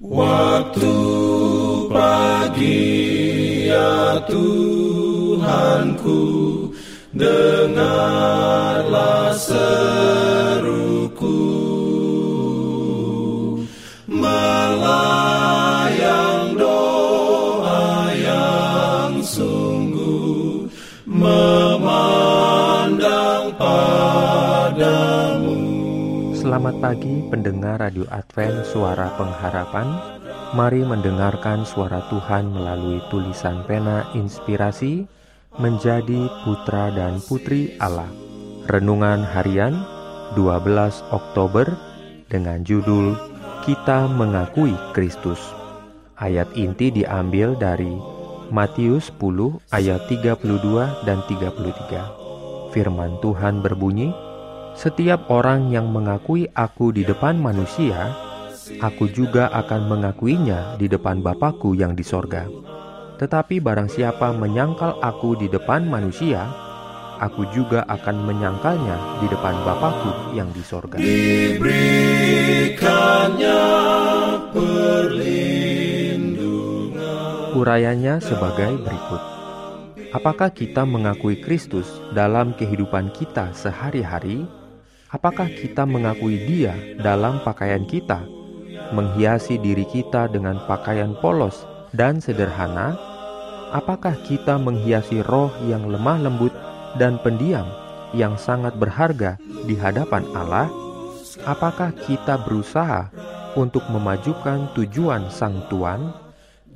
Waktu pagi ya Tuhanku Dengarlah seruku Selamat pagi pendengar Radio Advent Suara Pengharapan. Mari mendengarkan suara Tuhan melalui tulisan pena inspirasi Menjadi putra dan putri Allah. Renungan harian 12 Oktober dengan judul Kita Mengakui Kristus. Ayat inti diambil dari Matius 10 ayat 32 dan 33 Firman Tuhan berbunyi, setiap orang yang mengakui aku di depan manusia, aku juga akan mengakuinya di depan Bapakku yang di sorga. Tetapi barang siapa menyangkal aku di depan manusia, aku juga akan menyangkalnya di depan Bapakku yang di sorga. Diberikannya perlindungan Urayanya sebagai berikut. Apakah kita mengakui Kristus dalam kehidupan kita sehari-hari? Apakah kita mengakui Dia dalam pakaian kita, menghiasi diri kita dengan pakaian polos dan sederhana? Apakah kita menghiasi roh yang lemah lembut dan pendiam yang sangat berharga di hadapan Allah? Apakah kita berusaha untuk memajukan tujuan Sang Tuan?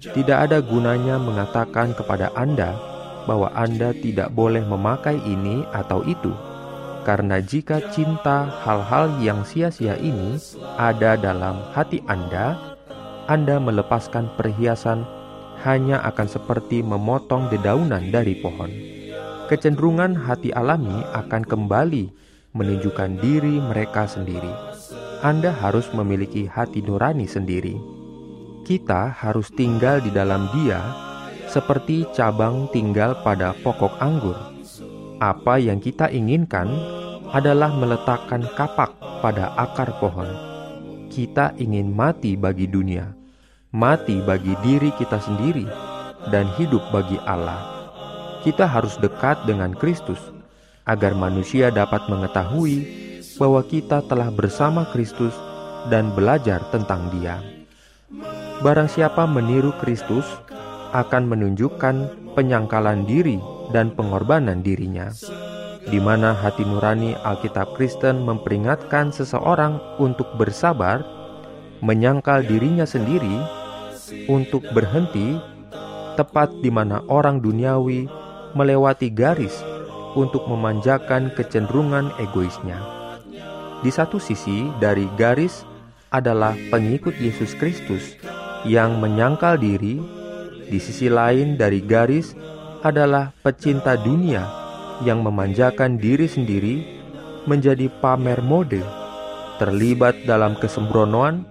Tidak ada gunanya mengatakan kepada Anda bahwa Anda tidak boleh memakai ini atau itu, karena jika cinta hal-hal yang sia-sia ini ada dalam hati Anda, Anda melepaskan perhiasan hanya akan seperti memotong dedaunan dari pohon. Kecenderungan hati alami akan kembali menunjukkan diri mereka sendiri. Anda harus memiliki hati nurani sendiri. Kita harus tinggal di dalam Dia seperti cabang tinggal pada pokok anggur. Apa yang kita inginkan adalah meletakkan kapak pada akar pohon. Kita ingin mati bagi dunia, mati bagi diri kita sendiri, dan hidup bagi Allah. Kita harus dekat dengan Kristus agar manusia dapat mengetahui bahwa kita telah bersama Kristus dan belajar tentang Dia. Barang siapa meniru Kristus akan menunjukkan penyangkalan diri dan pengorbanan dirinya, di mana hati nurani Alkitab Kristen memperingatkan seseorang untuk bersabar, menyangkal dirinya sendiri, untuk berhenti tepat di mana orang duniawi melewati garis untuk memanjakan kecenderungan egoisnya. Di satu sisi, dari garis adalah pengikut Yesus Kristus yang menyangkal diri, di sisi lain dari garis adalah pecinta dunia yang memanjakan diri sendiri menjadi pamer mode, terlibat dalam kesembronoan,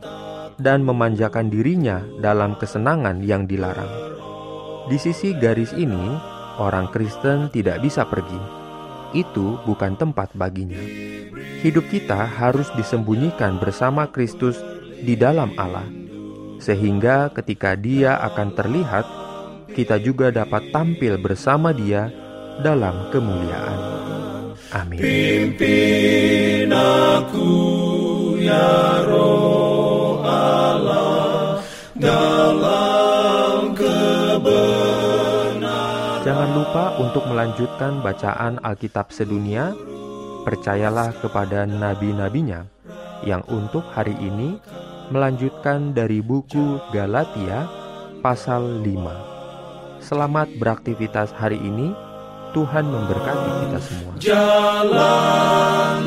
dan memanjakan dirinya dalam kesenangan yang dilarang. Di sisi garis ini, orang Kristen tidak bisa pergi. Itu bukan tempat baginya. Hidup kita harus disembunyikan bersama Kristus di dalam Allah sehingga ketika Dia akan terlihat, kita juga dapat tampil bersama Dia dalam kemuliaan. Amin. Pimpin aku ya roh Allah dalam kebenaran Jangan lupa untuk melanjutkan bacaan Alkitab sedunia. Percayalah kepada nabi-nabinya yang untuk hari ini melanjutkan dari buku Galatia pasal 5. Selamat beraktivitas hari ini. Tuhan memberkati kita semua. Jalan